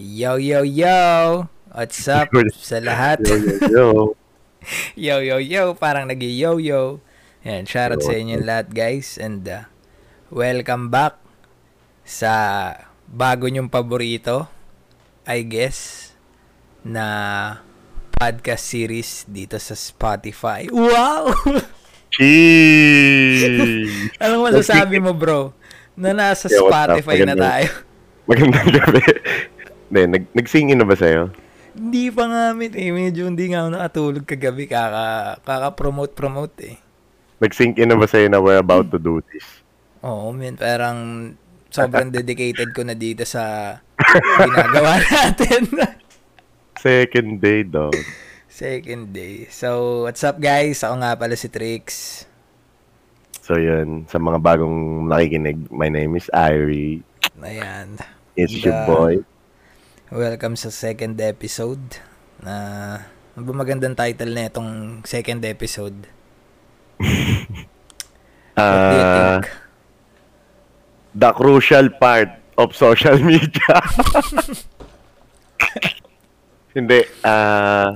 Yo, yo, yo! What's up sa lahat? Yo, yo, yo. yo, yo, yo! Parang nag yo yo Yan, shoutout sa inyo lahat guys. And uh, welcome back sa bago nyong paborito, I guess, na podcast series dito sa Spotify. Wow! Cheese! Anong masasabi mo bro? Na nasa Yeah? Spotify na tayo. Magandang gabi. Hindi, nag nag-sing in na ba sa'yo? Hindi pa nga eh. Medyo hindi nga ako nakatulog kagabi. Kaka, kaka-promote-promote eh. Nag-sink in na ba sa'yo na we're about to do this? Oo, man. Parang sobrang dedicated ko na dito sa ginagawa natin. Second day, dog. Second day. So, what's up guys? Ako nga pala si Trix. So, yun. Sa mga bagong nakikinig, my name is Irie. Ayan. It's your Yeah. boy. Welcome sa second episode. Na ano ba magandang title na itong second episode? What do you Ah, think? the crucial part of social media. Hindi. Ah,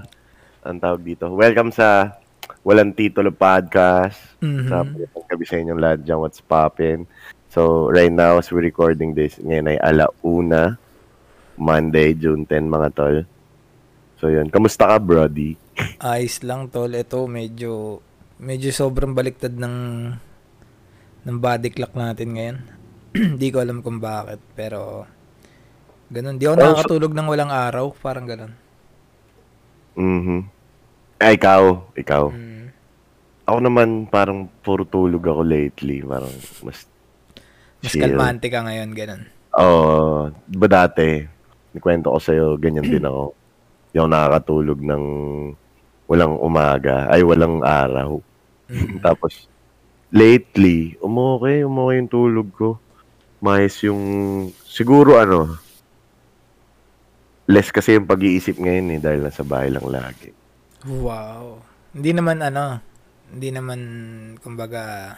ang tawag dito. Welcome sa Walang Titulo Podcast. Mhm. Sa gabi sa inyong lahat dyan, what's poppin'. So, right now, as we're recording this, ngayon ay alauna, Monday, June 10, mga tol. So, yun. Kamusta ka, brody? Ayos lang tol. Ito medyo medyo sobrang baliktad ng ng body clock natin ngayon. Hindi ko alam kung bakit pero ganun. Di ako Oh, nakakatulog ng walang araw, parang ganun. Mhm. Ay, ikaw. Ikaw. Mm. Ako naman, parang puro tulog ako lately. Parang mas Mas chill. kalmante ka ngayon, ganun. Oo. di ba dati, nikwento ko sa'yo, ganyan din ako. Hindi ako nakakatulog ng walang umaga, ay walang araw. Tapos, lately, umokay, umokay yung tulog ko. Mais yung, siguro ano, less kasi yung pag-iisip ngayon eh, dahil nasa bahay lang lagi. Wow. Hindi naman ano, hindi naman kumbaga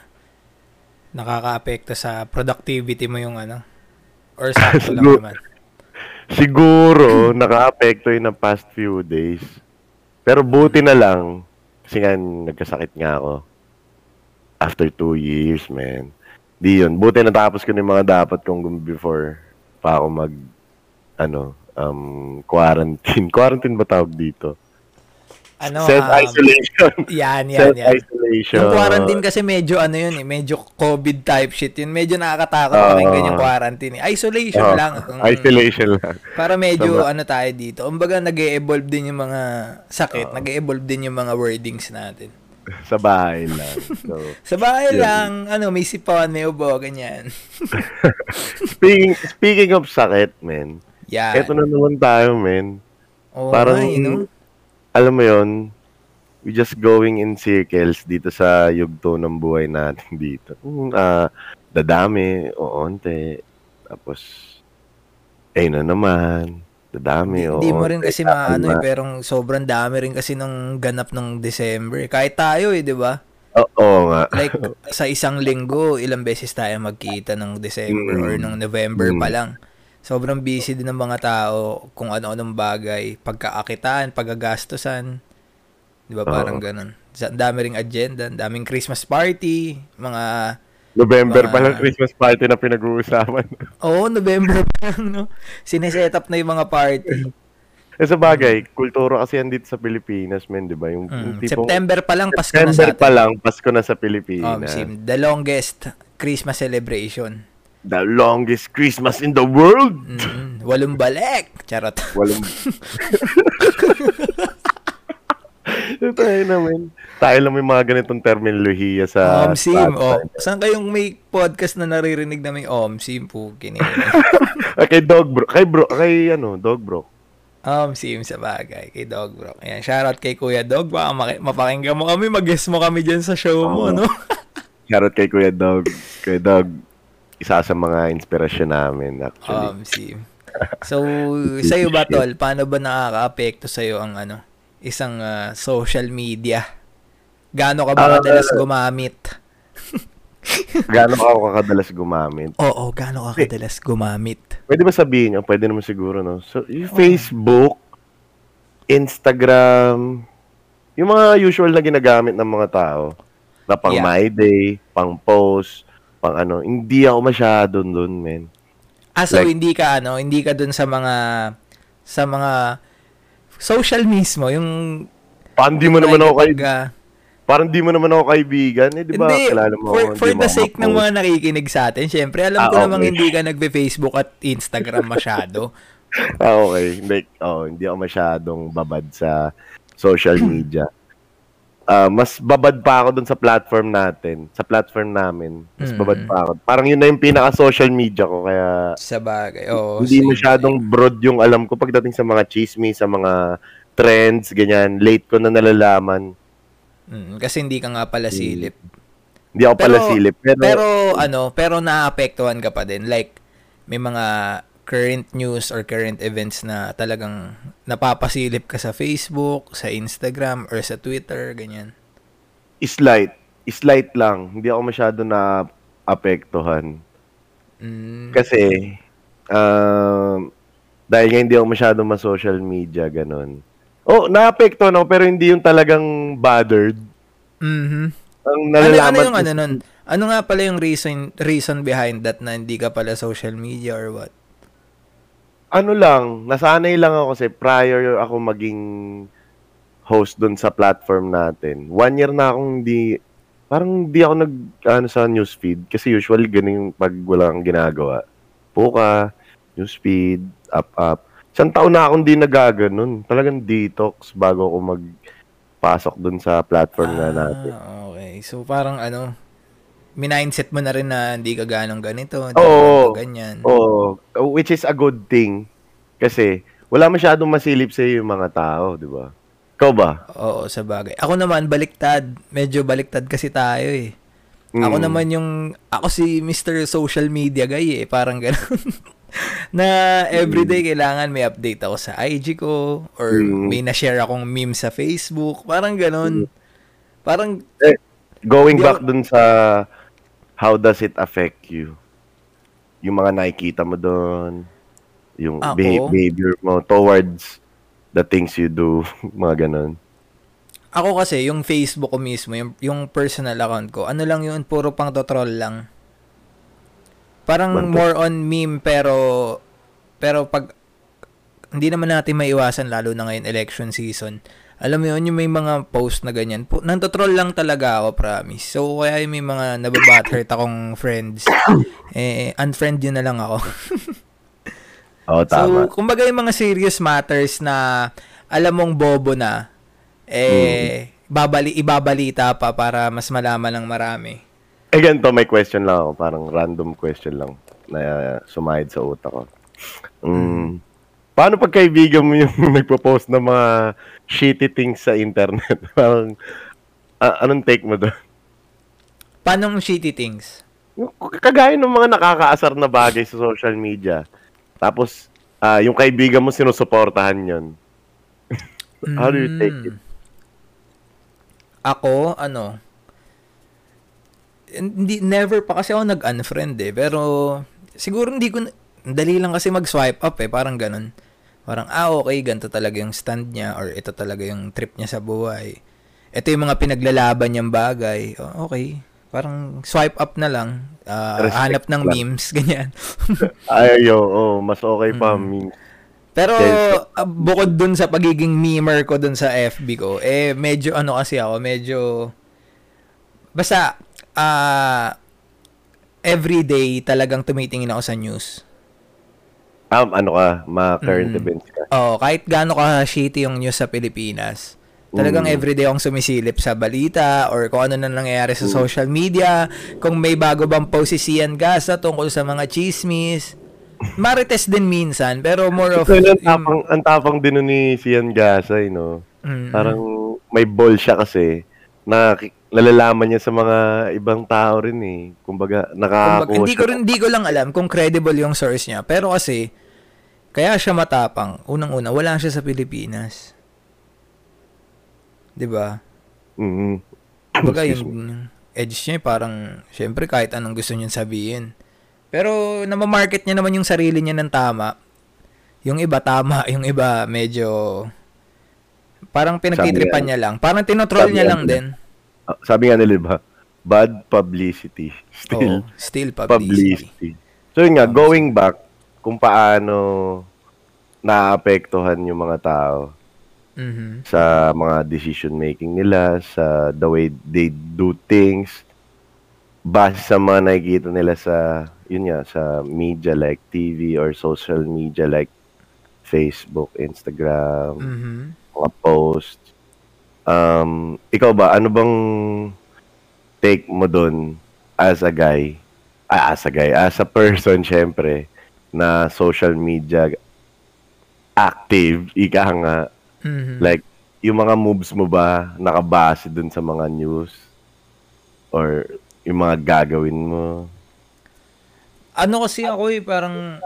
nakaka-apekto sa productivity mo yung ano or sakto lang naman. Siguro, naka-apekto yun ng past few days. Pero buti na lang, kasi nga nagkasakit nga ako. After two years, man. Di yun. Buti natapos ko na yung mga dapat kong before pa ako mag, ano, um, quarantine. Quarantine ba tawag dito? Ano, um, Self-isolation. yan, yan, yan. Self-isolation. Yung quarantine kasi medyo ano yun eh, medyo COVID type shit yun. Medyo nakakatakot pakinggan yung quarantine. eh. Isolation Oo, lang. Mm. Isolation lang. Para medyo Tama. ano tayo dito. Kumbaga nag evolve din yung mga sakit, nag evolve din yung mga wordings natin. Sa bahay lang. So, Sa bahay Yun. lang, ano, may sipawan, may ubo, ganyan. speaking, speaking of sakit, man. Yan. Eto na naman tayo, man. Oo Parang, nga, eh, no? Alam mo yon we just going in circles dito sa yugto ng buhay natin dito. Mm, ah, dadami, o onte. Tapos, eh na naman. Dadami, o Hindi mo rin kasi maano eh, pero sobrang dami rin kasi nung ganap nung December. Kahit tayo eh, di ba? Oo nga. Like, sa isang linggo, ilang beses tayo magkita ng December Mm. or nung November Mm. pa lang. Sobrang busy din ng mga tao kung ano-anong bagay. Pagkaakitaan, pagagastosan. Di ba? Parang Oo. ganun. Ang dami ring agenda, ang daming Christmas party, mga... November pa lang Christmas party na pinag-uusapan. Oo, November pa lang, no? Sineset up na yung mga party. eh sa bagay, kultura kasi yan dito sa Pilipinas, men, di ba? Yung, yung Mm. September pa lang, Pasko na sa September atin. pa lang, Pasko na Um, sa Pilipinas. sim, the longest Christmas celebration. The longest Christmas in the world! Mm, walong balik. Charot. Walang... tayo naman. Tayo lang may mga ganitong terminolohiya sa... Om sim. sa- Oh, saan kayong may podcast na naririnig na may om sim po? Kini. Kay Dog Bro. Kay Bro. Kay ano, Dog Bro. om sim sa bagay. Kay Dog Bro. Ayan, shoutout kay Kuya Dog. Baka maki- mapakinggan mo kami. Mag-guest mo kami dyan sa show mo, Oo. no? Shoutout kay Kuya Dog. Kuya Dog, isa sa mga inspirasyon namin actually. Om sim. So, sa'yo ba, Tol? Paano ba nakaka-apekto sa'yo ang ano, isang ah, social media? Gaano ka ba Ah, kadalas gumamit? Gaano ka kadalas gumamit? Oo, gaano ka kadalas gumamit? Pwede ba sabihin nyo? Pwede naman siguro, no? So, yung Facebook, Instagram, yung mga usual na ginagamit ng mga tao, na pang Yeah. My Day, pang post, pang ano, hindi ako masyado doon, men. Ah, so Like- hindi ka ano, hindi ka dun sa mga sa mga social mismo, yung Parang di mo naman ako kay, ah, parang di mo naman ako kaibigan, eh, di ba? Hindi, mo for, ako, for the sake ng mga nakikinig sa atin, syempre, alam Ah, ko namang okay. hindi ka nagbe-Facebook at Instagram masyado. Ah, okay. Hindi, oh, hindi ako masyadong babad sa social media. Ah, mas babad pa ako dun sa platform natin, sa platform namin. Mas Mm. babad pa ako. Parang yun na yung pinaka-social media ko, kaya sa bagay. Oo, hindi same, masyadong broad yung alam ko pagdating sa mga chismis, sa mga trends, ganyan. Late ko na nalalaman. Mm, kasi hindi ka nga pala silip. Hindi ako pala Pero- silip. Pero, Pero ano, pero naapektuhan ka pa din. Like may mga current news or current events na talagang napapasilip ka sa Facebook, sa Instagram or sa Twitter, ganyan. slight. Slight lang. Hindi ako masyado na apektuhan. Mm, Kasi, um, dahil nga hindi ako masyado ma-social media, ganun. Oh, naapekto no, pero hindi yung talagang bothered. mhm. Ang Ano, ano nalalaman yung ano nun? Ano nga pala yung reason reason behind that na hindi ka pala social media or what? Ano lang, nasanay lang ako kasi prior ako maging host doon sa platform natin. One year na akong hindi, parang hindi ako nag, ano sa newsfeed. Kasi usually ganun yung pag walang ginagawa. Puka, newsfeed, up, up. Isang taon na akong di nagaganon. Talagang detox bago ako magpasok doon sa platform na natin. Ah, okay. So parang ano, minindset mo na rin na hindi ka ganong ganito, hindi Oo. ka ganyan. Oo, which is a good thing. Kasi wala masyadong masilip sa yung mga tao, di ba? Ikaw ba? Oo, sa bagay. Ako naman, baliktad. Medyo baliktad kasi tayo eh. Ako Mm. naman yung, ako si Mr. Social Media guy eh. Parang ganun. na everyday kailangan may update ako sa IG ko or Mm. may na-share akong meme sa Facebook. Parang ganun. Parang, Going Hindi back dun sa how does it affect you? Yung mga nakikita mo doon, yung Ako? beha- behavior mo towards the things you do, mga ganun. ako kasi, yung Facebook ko mismo, yung, yung personal account ko, ano lang yun, puro pang troll lang. Parang Bantot. more on meme pero pero pag hindi naman natin maiwasan lalo na ngayon election season. Alam mo yun, yung may mga post na ganyan. Po, nantotroll lang talaga ako, promise. So, kaya yung may mga nababathurt akong friends, eh, unfriend yun na lang ako. Oo, tama. So, kumbaga yung mga serious matters na alam mong bobo na, eh, babali, ibabalita pa para mas malaman ng marami. eh, ganito, may question lang ako. Parang random question lang na uh, sumahid sa utak ko. Mm, paano pag kaibigan mo yung nagpo-post ng mga shitty things sa internet? Parang, ah, anong take mo doon? Paano shitty things? Kagaya ng mga nakakaasar na bagay sa social media. Tapos, ah, yung kaibigan mo sinusuportahan yon. How do you take it? Mm. Ako, ano, hindi, never pa kasi ako nag-unfriend eh. Pero, siguro hindi ko, na- dali lang kasi mag-swipe up eh. Parang ganun. Parang, ah, okay, ganito talaga yung stand niya or ito talaga yung trip niya sa buhay. Ito yung mga pinaglalaban niyang bagay. Oh, okay. Parang swipe up na lang. Respect hanap ng lang. memes, ganyan. Ay, yo, oh, mas okay pa. Mm. memes. Pero ah, bukod dun sa pagiging memer ko dun sa FB ko, eh medyo ano kasi ako, medyo basta ah everyday talagang tumitingin ako sa news. Um, ano ka, ma current Mm. events ka. Oh, kahit gaano ka shitty yung news sa Pilipinas. Talagang Mm. everyday akong sumisilip sa balita or kung ano na nangyayari sa Mm. social media, kung may bago bang post si Sian Gasa tungkol sa mga chismis. Marites din minsan, pero more of Ito yun, ang yung- tapang, ang tapang din ni Sian Gasay, no? Mm. Parang may ball siya kasi na nalalaman niya sa mga ibang tao rin eh. Kumbaga, Kumbaga, nakakuha hindi ko rin hindi ko lang alam kung credible yung source niya. Pero kasi kaya siya matapang. Unang-una, wala siya sa Pilipinas. 'Di ba? Mhm. Kumbaga yung edge niya, eh, parang, syempre, kahit anong gusto niya sabihin. Pero, namamarket niya naman yung sarili niya ng tama. Yung iba, tama. Yung iba, medyo, parang pinagtitripan niya lang. Parang tinotroll niya lang din. Sabi nga nila, ba? Bad publicity. Still, Oo, still publicity. publicity. So yun nga, going back, kung paano naapektuhan yung mga tao Mhm. sa mga decision making nila, sa the way they do things, base sa mga nakikita nila sa, yun nga, sa media like TV or social media like Facebook, Instagram, Mhm. mga post. Um, ikaw ba, ano bang take mo doon as a guy? Ah, as a guy, as a person, syempre, na social media active, ika nga, Mhm. like, yung mga moves mo ba nakabase dun sa mga news? Or yung mga gagawin mo? ano kasi ako eh, parang,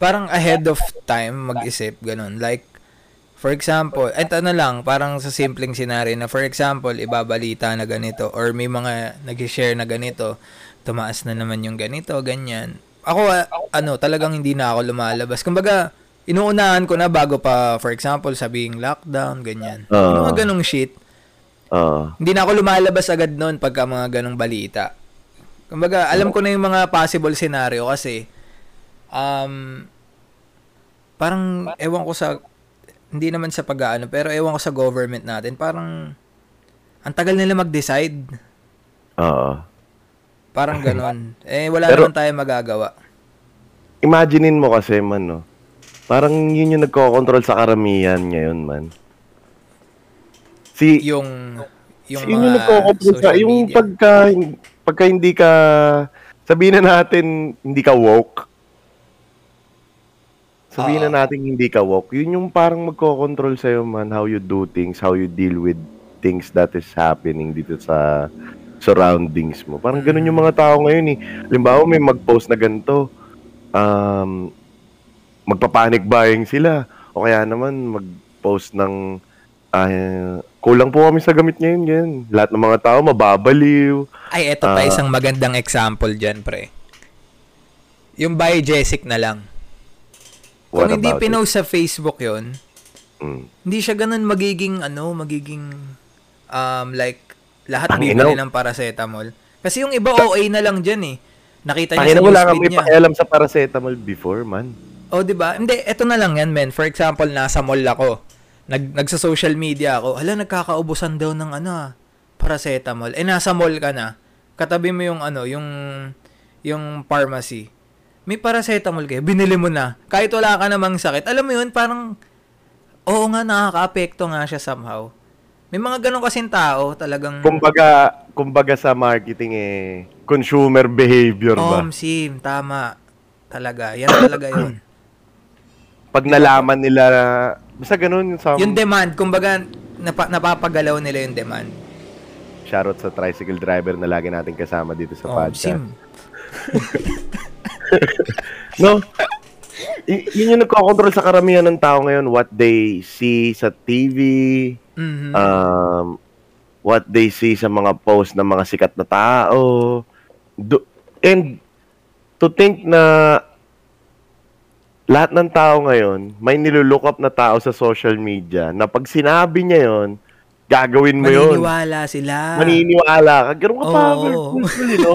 parang ahead of time mag-isip, ganun. Like, for example, eto na lang, parang sa simpleng scenario na, for example, ibabalita na ganito, or may mga nag-share na ganito, tumaas na naman yung ganito, ganyan. Ako, ah, ano, talagang hindi na ako lumalabas. Kumbaga, inuunahan ko na bago pa, for example, sabing lockdown, ganyan. Oo. Yung mga ganong shit, Ah, hindi na ako lumalabas agad noon pagka mga ganong balita. Kumbaga, alam ko na yung mga possible scenario kasi um parang ewan ko sa hindi naman sa pag-aano, pero ewan ko sa government natin, parang ang tagal nila mag-decide. oo. Parang ganon. eh, wala Pero- naman tayo magagawa. Imaginein mo kasi man, no? Parang yun yung nagko-control sa karamihan ngayon, man. Si, Yung, yung Sino mga nagko-control sa, yung media. pagka, pagka hindi ka, sabihin na natin, hindi ka woke. Sabihin Oo. na natin hindi ka woke. Yun yung parang magko-control sa'yo, man, how you do things, how you deal with things that is happening dito sa surroundings mo. Parang ganun yung mga tao ngayon eh. Halimbawa, may mag-post na ganito, um, magpapanic buying sila. O kaya naman, mag-post ng, ah, kulang po kami sa gamit ngayon, ganyan. Lahat ng mga tao mababaliw. Ay, eto pa Ah. isang magandang example dyan, pre. Yung biogesic na lang. What Kung hindi pinost sa Facebook yon Mm. hindi siya ganun magiging, ano, magiging, um, like, lahat bibili ng paracetamol. Kasi yung iba OA na lang dyan eh. Nakita niya Tangina, sa wala niya. pakialam sa paracetamol before, man. O, di ba? Hindi, eto na lang yan, men. For example, nasa mall ako. Nag, nagsa-social media ako. Hala, nagkakaubusan daw ng ano ah, paracetamol. Eh, nasa mall ka na. Katabi mo yung ano, yung, yung pharmacy. May paracetamol kayo, binili mo na. Kahit wala ka namang sakit. Alam mo yun, parang, oo nga, nakaka-apekto nga siya somehow. May mga ganun kasing tao, talagang, Kumbaga, kumbaga sa marketing eh, consumer behavior ba? Om, sim, tama. Talaga, yan talaga yun. Pag nalaman nila, basta ganun yung sa Yung demand, kumbaga, napa, napapagalaw nila yung demand. shoutout sa tricycle driver na lagi natin kasama dito sa Oh, podcast. sim. No? Y- yun yung nagko-control sa karamihan ng tao ngayon. What they see sa TV, Mhm. um, what they see sa mga post ng mga sikat na tao. Do- and to think na lahat ng tao ngayon, may nilulook up na tao sa social media na pag sinabi niya yon gagawin mo yun. Maniniwala sila. Maniniwala ka. Ganun ka Oo. powerful, eh, no?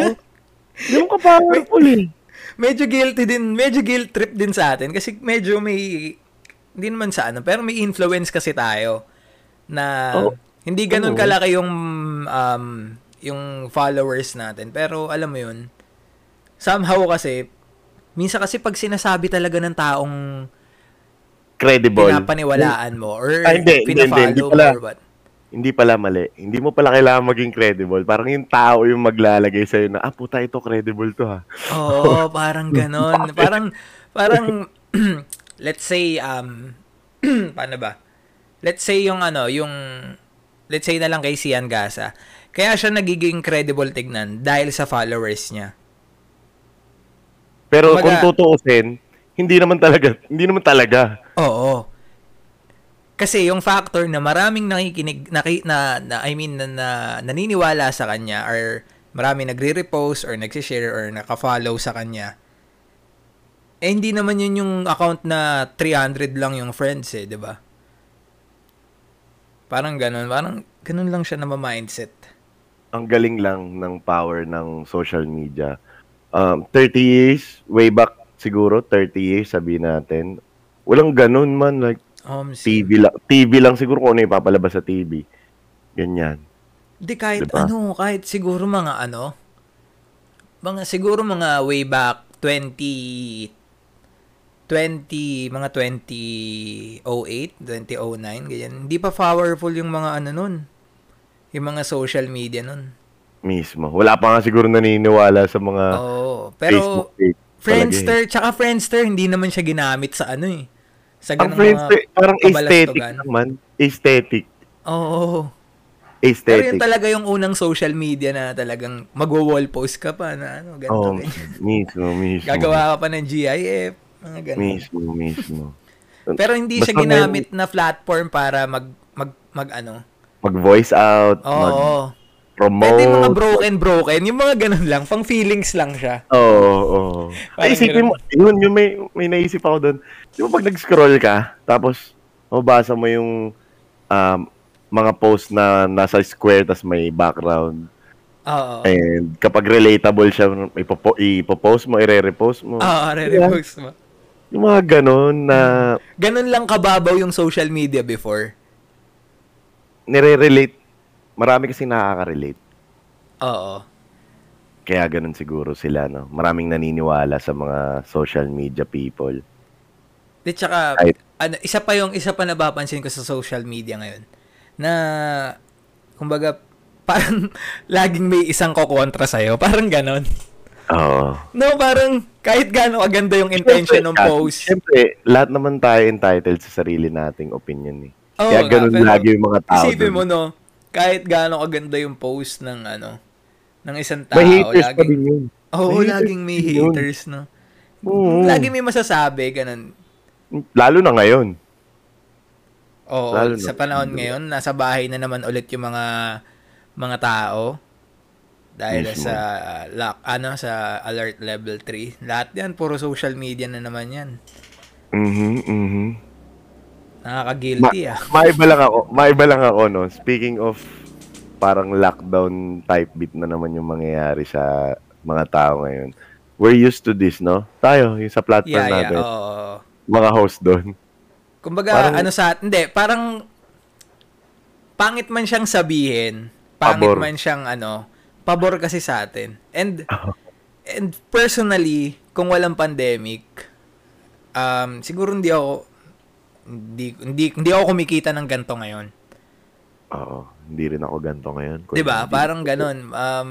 Ganun ka powerful, eh. Medyo guilty din, medyo guilt trip din sa atin kasi medyo may hindi naman sa ano, pero may influence kasi tayo na Oo. hindi ganun Oo. kalaki yung um yung followers natin. Pero alam mo yun, somehow kasi minsan kasi pag sinasabi talaga ng taong Credible. pinapaniwalaan mo or Ah, hindi, hindi, hindi, hindi pinafollow mo pala. or what. Hindi pala mali. Hindi mo pala kailangan maging credible. Parang yung tao yung maglalagay sa'yo na, ah, puta, ito credible to ha. Oo, parang ganon. Parang, parang, let's say, um, paano ba? Let's say yung ano, yung, let's say na lang kay Sian Gasa. Kaya siya nagiging credible tignan dahil sa followers niya. Pero Kumbaga- kung tutuusin, hindi naman talaga, hindi naman talaga. Oo. Kasi yung factor na maraming nakikinig naki, na, na I mean na, na naniniwala sa kanya or marami nagre-repost or nagsi-share or naka-follow sa kanya. Eh hindi naman yun yung account na 300 lang yung friends eh, 'di ba? Parang ganun, parang ganun lang siya na mindset. Ang galing lang ng power ng social media. Um, 30 years, way back siguro, 30 years, sabihin natin. Walang ganun man, like, Um, si- TV lang, TV lang siguro kung ano yung papalabas sa TV. Ganyan. Di kahit Diba? ano, kahit siguro mga ano, mga siguro mga way back 20 20 mga 2008, 2009 ganyan. Hindi pa powerful yung mga ano nun. Yung mga social media nun. Mismo. Wala pa nga siguro naniniwala sa mga Oo, Facebook pero page. Friendster, tsaka Friendster hindi naman siya ginamit sa ano eh. Sa Ang ganung Friendster, mga parang aesthetic naman. Aesthetic. Oo. Pero Aesthetic. yun talaga yung unang social media na talagang magwo-wall post ka pa na ano, ganito, Oh, ganyan. mismo, mismo. Gagawa ka pa ng GIF, mga ganun. Mismo, mismo. Pero hindi siya Basta may- ginamit na platform para mag mag mag ano. Mag-voice out, Oo. Mag-promote. Pwede yung mga broken broken, yung mga ganun lang, pang feelings lang siya. Oo, oo. Parang Ay, isipin mo, yun, yun, may, may naisip ako doon. Di ba pag nag-scroll ka, tapos mabasa mo yung um, mga post na nasa square, tas may background. Oo. And kapag relatable siya, ipopo, ipopost mo, ire-repost mo. Oo, re-repost mo. Yung mga ganon na Ganun lang kababaw yung social media before. nire-relate. Marami kasi nakaka-relate. Oo. Kaya ganun siguro sila, no? Maraming naniniwala sa mga social media people. Di tsaka, Right. ano, isa pa yung, isa pa napapansin ko sa social media ngayon, na, kumbaga, parang laging may isang kokontra sa'yo. Parang ganon. Oo. No, parang kahit gaano kaganda yung intention ng Siyempre, post. Siyempre, lahat naman tayo entitled sa sarili nating opinion eh. Oo Kaya nga, ganun pero lagi yung mga tao. Isipin dun. mo, no, kahit gaano kaganda yung post ng, ano, ng isang tao, May haters pa laging, din yun. Oo, May haters laging may din yun. haters, no. Oo. Lagi may masasabi, ganun. Lalo na ngayon. Oo, Lalo na- sa panahon ngayon, nasa bahay na naman ulit yung mga mga tao dahil Mismo. sa uh, lock, ano sa alert level 3. Lahat 'yan puro social media na naman 'yan. Mhm, mhm. Nakaka-guilty ah. Maiba lang ako, maiba lang ako, no? Speaking of parang lockdown type beat na naman yung mangyayari sa mga tao ngayon. We're used to this, no? Tayo, yung sa platform Yeah, yeah. natin. Oo. Mga host doon. Kumbaga, Parang- ano sa, hindi, parang pangit man siyang sabihin, pangit Pabor. man siyang ano, pabor kasi sa atin. And and personally, kung walang pandemic, um siguro hindi ako hindi hindi, hindi ako kumikita ng ganto ngayon. Oo, hindi rin ako ganto ngayon. Kung 'Di ba? hindi- Parang ganun. Um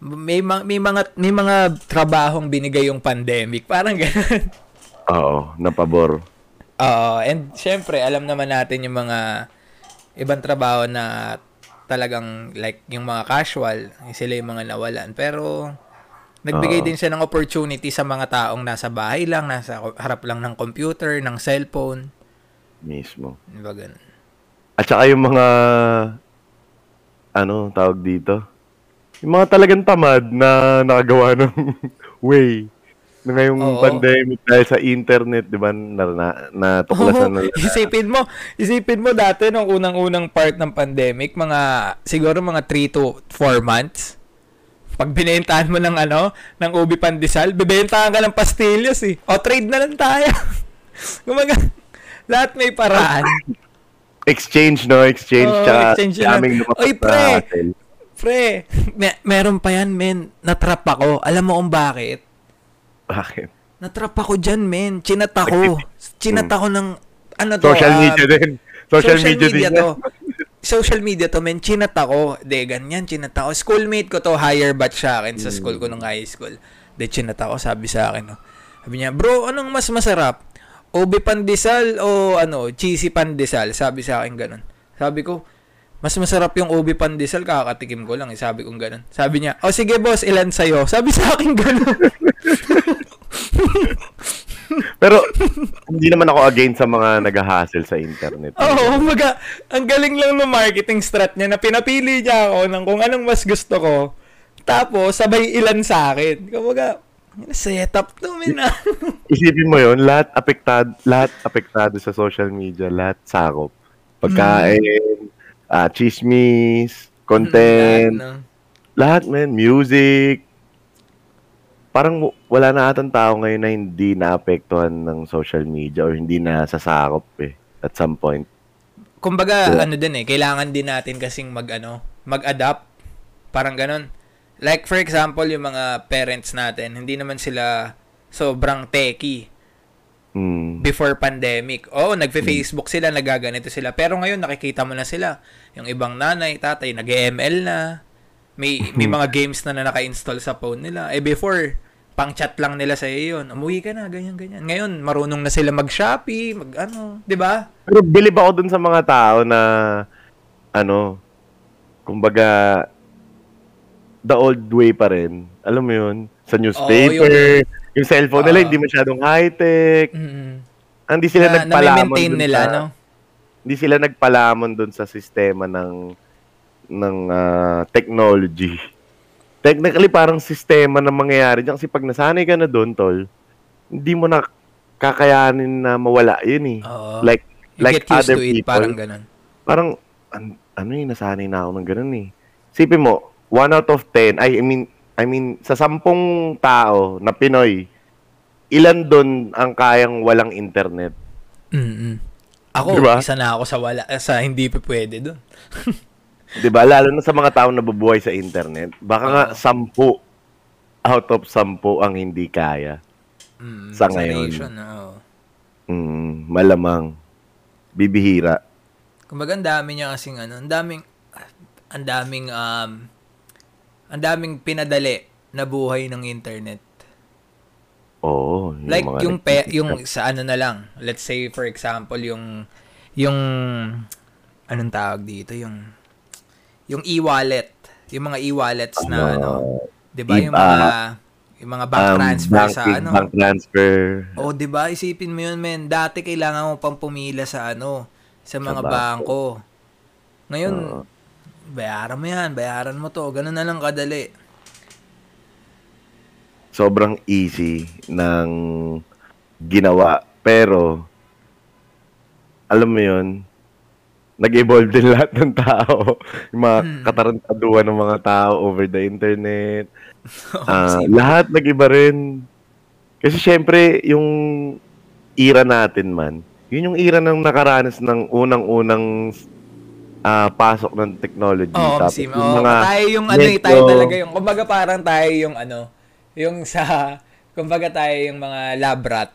may ma- may mga may mga trabahong binigay yung pandemic. Parang ganun. Oo, napabor. Oo, and syempre, alam naman natin yung mga ibang trabaho na talagang like yung mga casual, sila yung mga nawalan. Pero nagbigay Oo. din siya ng opportunity sa mga taong nasa bahay lang, nasa harap lang ng computer, ng cellphone. Mismo. Di ba ganun? At saka yung mga ano, tawag dito? Yung mga talagang tamad na nakagawa ng way na ngayong Oo. pandemic dahil sa internet, di ba, na, na, natuklasan na Oo, isipin mo, isipin mo dati nung unang-unang part ng pandemic, mga siguro mga 3 to 4 months. Pag binentahan mo ng ano, ng ubi pandesal, bibentahan ka ng pastillas eh. O trade na lang tayo. Kumaga, lahat may paraan. exchange, no? Exchange, Oo, tsaka exchange daming lumabas Oy, pre! Pre, may, meron pa yan, men. Natrap ako. Alam mo kung bakit? Bakit? Natrap ako dyan, men. Chinat ako. Chinat ako ng, ano to? Social ah, media din. Social, media, din. to. Social media to, men. Chinat ako. De, ganyan, chinat ako. Schoolmate ko to, higher batch sa akin sa school ko nung high school. De, chinat ako, sabi sa akin, no. Sabi niya, bro, anong mas masarap? Ube pandesal o ano, cheesy pandesal? Sabi sa akin ganun. Sabi ko, mas masarap yung ube pandesal, kakatikim ko lang. Eh. Sabi ko ganun. Sabi niya, oh sige boss, ilan sa'yo? Sabi sa akin ganun. Pero, hindi naman ako against sa mga nag-hustle sa internet. Oo, oh, umaga, ang galing lang ng marketing strat niya na pinapili niya ako ng kung anong mas gusto ko. Tapos, sabay ilan sa akin. Kumbaga, setup to, mina. Isipin mo yon lahat apektado, lahat apektado sa social media, lahat sakop. Pagkain, mm. uh, chismis, content, mm, lahat, no? lahat man, music, parang wala na atang tao ngayon na hindi naapektuhan ng social media or hindi na sasakop eh at some point. Kumbaga, so, ano din eh, kailangan din natin kasing mag ano, mag-adapt. Parang ganon. Like for example, yung mga parents natin, hindi naman sila sobrang techy. Mm. Before pandemic. Oo, nagfe-Facebook mm. sila, nagaganito sila. Pero ngayon nakikita mo na sila. Yung ibang nanay, tatay, nag-ML na may may mga games na, na naka-install sa phone nila. Eh before, pang chat lang nila sa iyo yun. Umuwi ka na, ganyan, ganyan. Ngayon, marunong na sila mag-Shopee, mag ano, di ba? Pero bilib ako dun sa mga tao na, ano, kumbaga, the old way pa rin. Alam mo yun? Sa newspaper, oh, yung, yung cellphone uh, nila, hindi masyadong high-tech. Mm-hmm. Hindi sila na, nagpalamon na nila, sa, no? Hindi sila nagpalamon dun sa sistema ng ng uh, technology. Technically, parang sistema na mangyayari dyan. Kasi pag nasanay ka na doon, tol, hindi mo na kakayanin na mawala yun eh. Uh, like, like other to it, people. Parang ganun. Parang, an- ano eh, nasanay na ako ng ganun eh. Sipin mo, one out of ten, I mean, I mean, sa sampung tao na Pinoy, ilan doon ang kayang walang internet? Mm-mm. Ako, diba? isa na ako sa wala, sa hindi pa pwede doon. 'Di ba? Lalo na sa mga tao na bubuhay sa internet, baka uh, nga sampu out of sampu ang hindi kaya. Mm, sa ngayon. Nation, oh. mm, malamang bibihira. Kumbaga ang dami niya kasing ano, ang daming ang daming um ang daming pinadali na buhay ng internet. Oo. Yung like yung pe, yung sa ano na lang, let's say for example yung yung anong tawag dito, yung yung e-wallet, yung mga e-wallets na uh, ano, 'di ba yung mga yung mga bank um, transfer banking, sa ano. Bank transfer. Oh, 'di ba? Isipin mo 'yun, men. Dati kailangan mo pang pumila sa ano, sa mga sa bangko. Ngayon, uh, bayaran mo 'yan, bayaran mo 'to. Ganun na lang kadali. Sobrang easy ng ginawa, pero alam mo 'yun, nag-evolve din lahat ng tao. Yung mga hmm. katarantaduhan ng mga tao over the internet. uh, lahat nag-iba rin. Kasi syempre, yung era natin man, yun yung era ng nakaranas ng unang-unang uh, pasok ng technology. Oo, oh, Tapos yung oh, mga tayo yung ano, eh, tayo talaga yung, kumbaga parang tayo yung ano, yung sa, kumbaga tayo yung mga lab rat.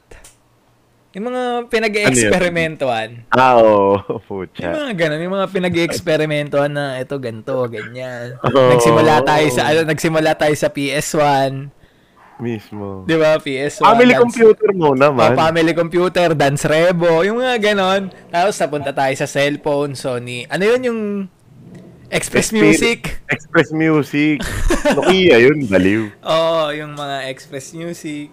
Yung mga pinag-experimentuhan. Ano ah, oo. Oh. Yung mga ganun, yung mga pinag-experimentuhan na ito, ganito, ganyan. Oh, nagsimula tayo sa, ano, nagsimula tayo sa PS1. Mismo. Di ba? PS1. Family dance, computer mo naman. Oh, family computer, Dance Rebo, yung mga ganon. Tapos napunta tayo sa cellphone, Sony. Ano yun yung Express Music? Express Music. Nokia yun, baliw. Oo, oh, yung mga Express Music.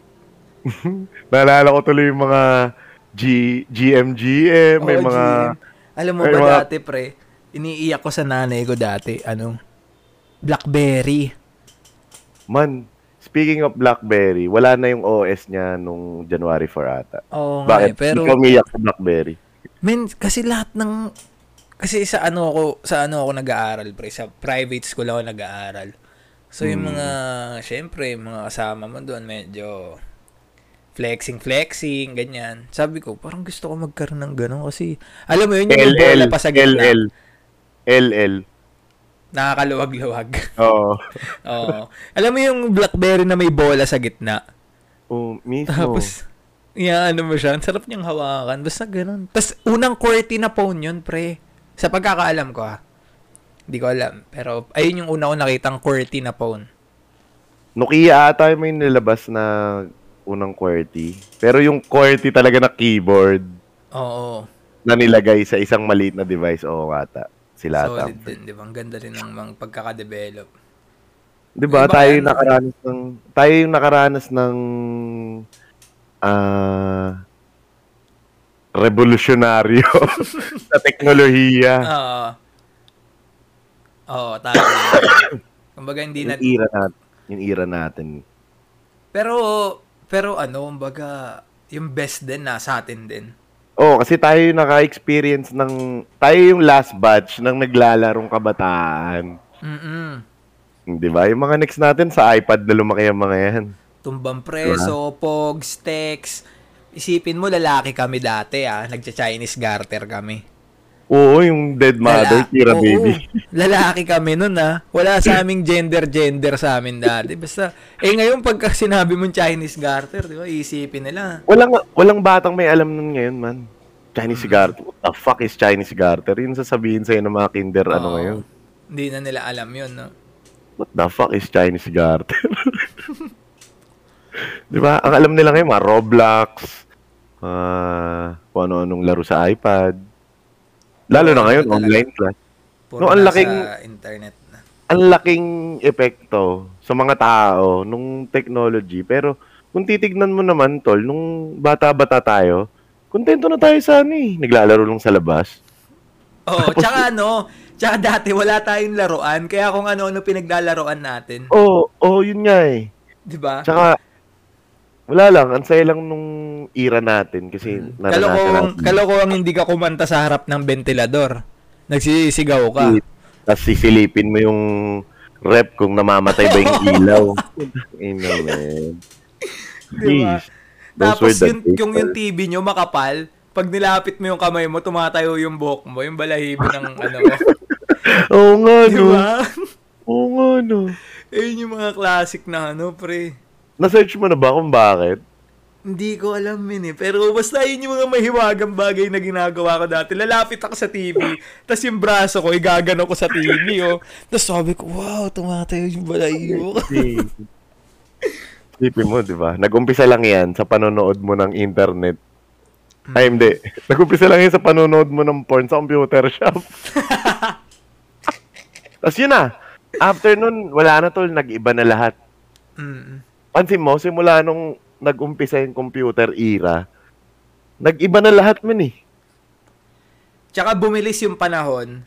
Naalala ko tuloy yung mga G, GMGM, may oh, mga... GM. Alam mo ba mga... dati, pre, iniiyak ko sa nanay ko dati, ano, Blackberry. Man, speaking of Blackberry, wala na yung OS niya nung January 4 ata. Oo, Bakit? Eh, pero... Ikaw umiyak sa Blackberry. Men, kasi lahat ng... Kasi sa ano ako, sa ano ako nag-aaral, pre, sa private school ako nag-aaral. So, yung hmm. mga, syempre, mga kasama mo doon, medyo flexing flexing ganyan sabi ko parang gusto ko magkaroon ng ganun kasi alam mo yun yung bola pa sa gitna LL LL nakakaluwag-luwag oo oo alam mo yung BlackBerry na may bola sa gitna oh mismo tapos yeah, ano mo siya ang sarap niyang hawakan basta ganun tapos unang QWERTY na phone yun pre sa pagkakaalam ko ha hindi ko alam pero ayun yung una ko nakitang QWERTY na phone Nokia ata may nilabas na unang QWERTY. Pero yung QWERTY talaga na keyboard. Oo. Na nilagay sa isang maliit na device. Oo ata. Sila. Solid din, di ba? Ang ganda rin ng mga pagkakadevelop. Di ba? Tayo yung nakaranas ng, tayo yung nakaranas ng ah, revolusyonaryo sa teknolohiya. Oo. Oo, tama. kumbaga hindi na Yung era natin. Yung era natin. pero pero ano, kumbaga yung best din nasa atin din. Oo, kasi tayo yung naka-experience ng... Tayo yung last batch ng naglalarong kabataan. Mm. Di ba? Yung mga next natin sa iPad na lumaki ang mga yan. Tumbang preso, pogs, text. Isipin mo lalaki kami dati ah, nagcha-Chinese garter kami. Oo, yung dead mother, Lala- tira Oo, baby. lalaki kami nun ah. Wala sa aming gender-gender sa amin dati. Basta, eh ngayon pagka sinabi mong Chinese garter, di ba, isipin nila. Walang, walang batang may alam nun ngayon, man. Chinese garter. What the fuck is Chinese garter? Yun sasabihin sa'yo ng mga kinder, ano Oo. ngayon. Hindi na nila alam yun, no? What the fuck is Chinese garter? Di ba? Ang alam nila ngayon, mga Roblox, ah, kung ano-anong laro sa iPad. Lalo na ngayon, talaga. online class. Puro No, ang laking- internet na. Ang laking epekto sa mga tao nung technology. Pero kung titignan mo naman, tol, nung bata-bata tayo, kontento na tayo sa ano eh. Naglalaro lang sa labas. Oo, tsaka ano, tsaka dati wala tayong laruan, kaya kung ano-ano pinaglalaroan natin. Oo, oh, yun nga eh. Di ba? Tsaka, wala lang, ang saya lang nung era natin kasi naranasan Kalokohang, natin. kalokohang hindi ka kumanta sa harap ng ventilador. Nagsisigaw ka. Tapos sisilipin mo yung rep kung namamatay ba yung ilaw. Ino, man. Di ba? Jeez. Tapos yung, yung, yung. TV nyo makapal, pag nilapit mo yung kamay mo, tumatayo yung buhok mo, yung balahibo ng ano. Oo nga, Di no. Oo nga, no. Ayun yung mga classic na ano, pre. Na-search mo na ba kung bakit? Hindi ko alam yun eh. Pero basta yun yung mga mahiwagang bagay na ginagawa ko dati. Lalapit ako sa TV, tapos yung braso ko, igagano ko sa TV, oh. Tapos sabi ko, wow, tumatayo yung balahibo. Isipin mo, di ba? Nag-umpisa lang yan sa panonood mo ng internet. Ay, hindi. Nag-umpisa lang yan sa panonood mo ng porn sa computer shop. Tapos yun na. After nun, wala na tol. Nag-iba na lahat. Mm. Pansin mo, simula nung nag-umpisa yung computer era, nag-iba na lahat man eh. Tsaka bumilis yung panahon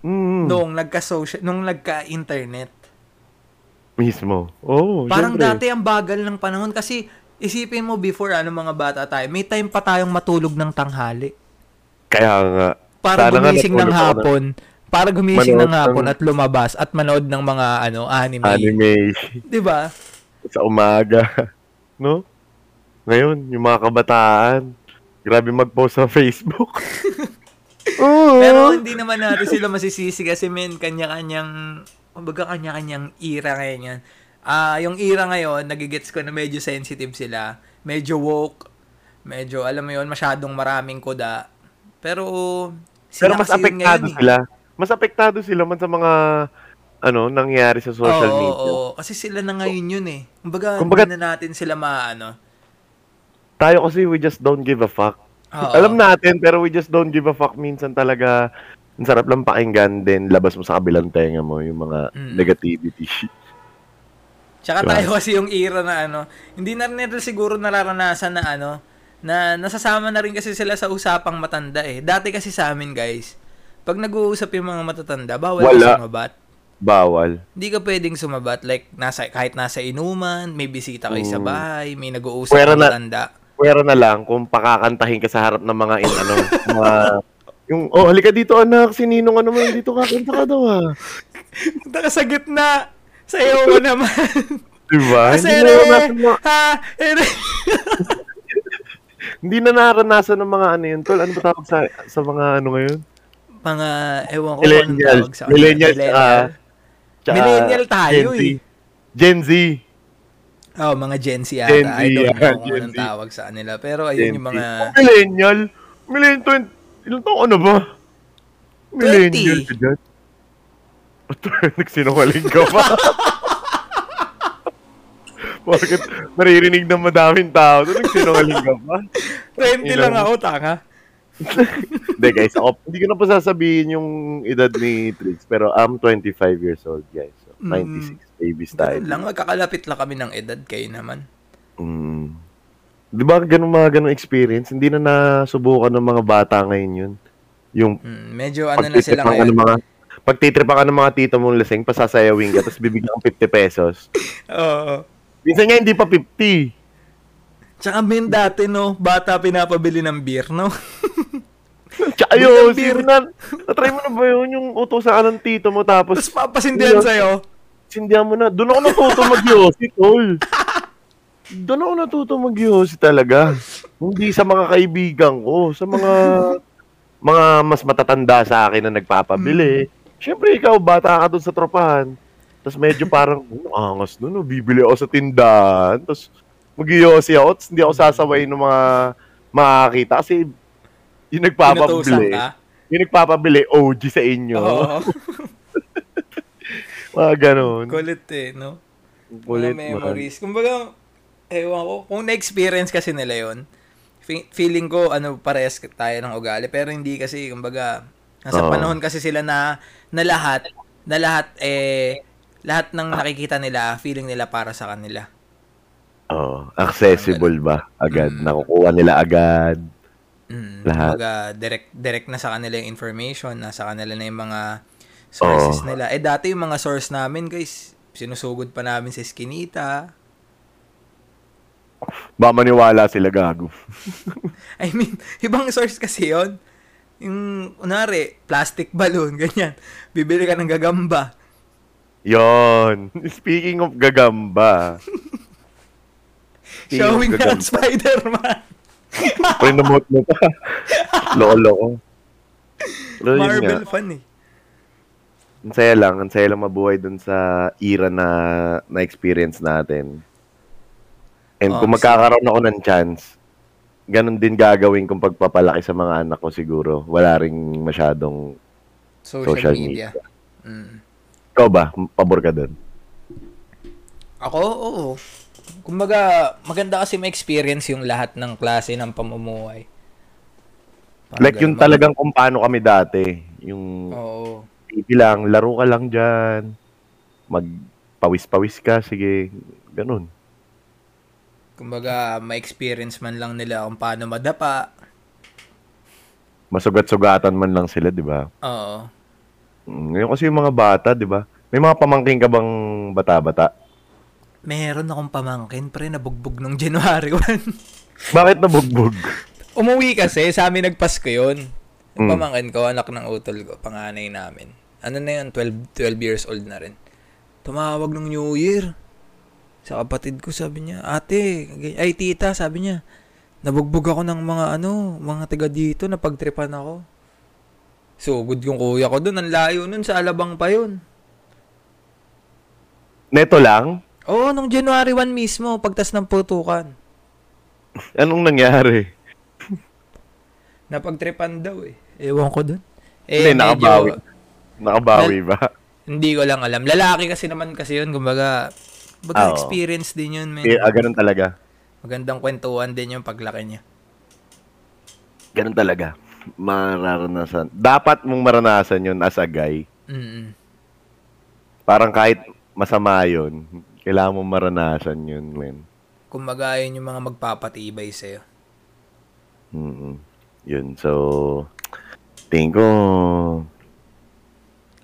Mm, nung nagka-social, nung nagka-internet. Mismo. Oh, Parang syempre. dati ang bagal ng panahon kasi isipin mo before ano mga bata tayo, may time pa tayong matulog ng tanghali. Kaya nga. Para Sana nga gumising ng hapon, para gumising Manood ng hapon ng- at lumabas at manood ng mga ano anime. Anime 'Di ba? sa umaga. No? Ngayon, yung mga kabataan, grabe mag-post sa Facebook. Oo. Pero hindi naman natin sila masisisi kasi men kanya-kanyang kumbaga kanya-kanyang era ngayon yan. Ah, yung era ngayon, nagigets ko na medyo sensitive sila, medyo woke, medyo alam mo yon masyadong maraming kuda. Pero Pero mas apektado ngayon eh. sila. Mas apektado sila man sa mga ano nangyari sa social Oo, media. oo, kasi sila na ngayon yun eh. Kumbaga, Kumbaga- na natin sila maano. Tayo kasi we just don't give a fuck. Oo. Alam natin pero we just don't give a fuck minsan talaga. Ang sarap lang pakinggan din labas mo sa kabilang tenga mo yung mga Mm. negativity. Tsaka Diba? tayo kasi yung era na ano, hindi na rin nila siguro nararanasan na ano, na nasasama na rin kasi sila sa usapang matanda eh. Dati kasi sa amin guys, pag nag-uusap yung mga matatanda, bawal Wala. ka sumabat. Bawal. Hindi ka pwedeng sumabat. Like, nasa, kahit nasa inuman, may bisita kayo sa Mm. bahay, may nag-uusap Pwera na matanda. Pwera na lang kung pakakantahin ka sa harap ng mga in, ano, mga yung oh halika dito anak, si Ninong ano mo dito kakanta ka daw ah. Punta ka sa gitna. Sayo mo naman. Diba? Kasi Hindi na naranasan mo, ha, ere. hindi na naranasan ng mga ano yun, tol. Ano ba tawag sa, sa mga ano ngayon? mga, ewan ko Millennial. anong tawag sa kanila. Millennial, tsaka- Tsaka Millennial tayo Gen Z. eh. Gen Z. Oh, mga Gen Z ata. Gen Z, I don't yeah, know kung anong tawag sa kanila. Pero ayun Gen yung mga... Oh, millennial? Millennial, 20, ilang taon ka na ba? Millennial ka dyan? Nagsinungaling ka pa? Bakit naririnig ng madaming tao? Nagsinungaling ka pa? 20 lang ako, tanga. Hindi guys, ako, hindi ko na po sasabihin yung edad ni Trix, pero I'm 25 years old guys. So, Mm. 96 babies tayo. Ganun lang, magkakalapit lang kami ng edad kayo naman. Mm. Di ba ganun mga ganung experience? Hindi na nasubukan ng mga bata ngayon yun. Yung Mm, medyo ano na sila ngayon. ng mga pagtitripan ka ng mga tito mong lasing, pasasayawin ka, tapos bibigyan kang 50 pesos. Oo. Minsan nga hindi pa 50. Tsaka men dati, no, bata pinapabili ng beer, no? Tsaka yun, na, natry mo na ba yun yung utosan ka ng tito mo tapos Tapos papasindihan sa'yo. sindihan mo na. Doon ako natuto mag-yosi, tol. Doon ako natuto mag-yosi talaga. Hindi sa mga kaibigan ko, sa mga mga mas matatanda sa akin na nagpapabili. Siyempre, ikaw, bata ka doon sa tropahan. Tapos medyo parang, oh, angas nun, oh, bibili ako sa tindahan. Tapos mag-yosi ako, tapos hindi ako sasaway ng mga makakita. Kasi yung nagpapabili, yung nagpapabili, OG sa inyo. Oo. Mga ganun. Kulit eh, no? Kulit, mga man. memories. Kumbaga, ewan ko, kung na-experience kasi nila yon fe- feeling ko, ano, parehas tayo ng ugali. Pero hindi kasi, kumbaga, nasa Oo. panahon kasi sila na, na lahat, na lahat, eh, lahat ng nakikita nila, feeling nila para sa kanila. Oh, accessible ba? Agad. Mm. Nakukuha nila agad. Mm, Lahat. Kumbaga, direct, direct na sa kanila yung information, nasa kanila na yung mga sources Oo. nila. Eh, dati yung mga source namin, guys, sinusugod pa namin sa Skinita. Ba maniwala sila gago. I mean, ibang source kasi yon Yung, unari, plastic balloon, ganyan. Bibili ka ng gagamba. Yon. Speaking of gagamba. Speaking of Showing gagamba. ng Spider-Man. Pinomote mo pa. Loko-loko. Pero yun nga. Marvel fan eh. Ang saya lang. Ang saya lang mabuhay dun sa era na na-experience natin. And Oh, kung magkakaroon ako ng chance, ganun din gagawin kong pagpapalaki sa mga anak ko siguro. Wala ring masyadong... Social, Social media. Mm. Ikaw ba? Pabor ka dun? Ako, oo. Kumbaga, maganda kasi ma-experience yung lahat ng klase ng pamumuhay. Parang Like yung ganun. talagang kung paano kami dati. Yung Oo. TV lang, laro ka lang dyan. Magpawis-pawis ka, sige. Ganun. Kumbaga, ma-experience man lang nila kung paano madapa. Masugat-sugatan man lang sila, di ba? Oo. Mm, Ngayon kasi yung mga bata, di ba? May mga pamangking ka bang bata-bata? Meron akong pamangkin, pre, nabugbog nung January 1. Bakit nabugbog? Umuwi kasi, sa amin nagpasko yun. Yung Mm. pamangkin ko, anak ng utol ko, panganay namin. Ano na yun, 12, 12 years old na rin. Tumawag ng New Year. Sa kapatid ko, sabi niya, ate, ay tita, sabi niya, nabugbog ako ng mga ano, mga taga dito, napagtripan ako. Sugod yung kuya ko doon, ang layo nun, sa Alabang pa yun. Neto lang? Oo, nung January 1 mismo, pagtas ng putukan. Anong nangyari? Napagtripan daw eh. Ewan ko doon. Hindi, nakabawi. Nakabawi ba? Hindi ko lang alam. Lalaki kasi naman kasi yun. Kumbaga, Oo. baga experience din yun, man. Eh, ah, ganun talaga. Magandang kwentuhan din yung paglaki niya. Ganun talaga. Mararanasan. Dapat mong maranasan yun as a guy. Mm Parang kahit masama yun, kailangan mong maranasan yun, men. Kumbaga, yun yung mga magpapatibay sa'yo. mm Yun, so, tingin ko,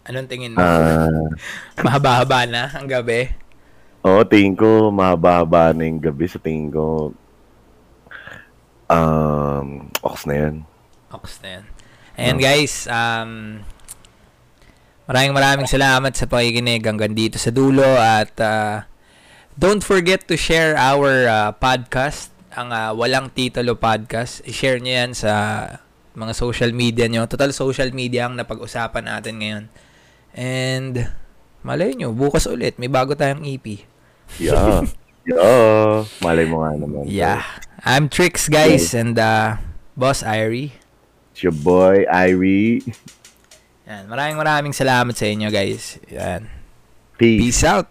Anong tingin mo? ah, Mahaba-haba na ang gabi? Oo, tingin ko mahaba-haba na yung gabi. Sa tingin ko, um, ox na yan. Ox na yan. Ayan guys, um, maraming maraming salamat sa pakikinig hanggang dito sa dulo at uh, don't forget to share our uh, podcast, ang uh, Walang Titulo Podcast. I-share nyo yan sa mga social media nyo. Total social media ang napag-usapan natin ngayon. And malay nyo, bukas ulit, may bago tayong EP. Yeah. yeah. Malay mo nga naman. Yeah. I'm Trix guys and uh, Boss Irie. It's your boy, Irie. Yan, maraming maraming salamat sa inyo guys. Yan. Peace. Peace out.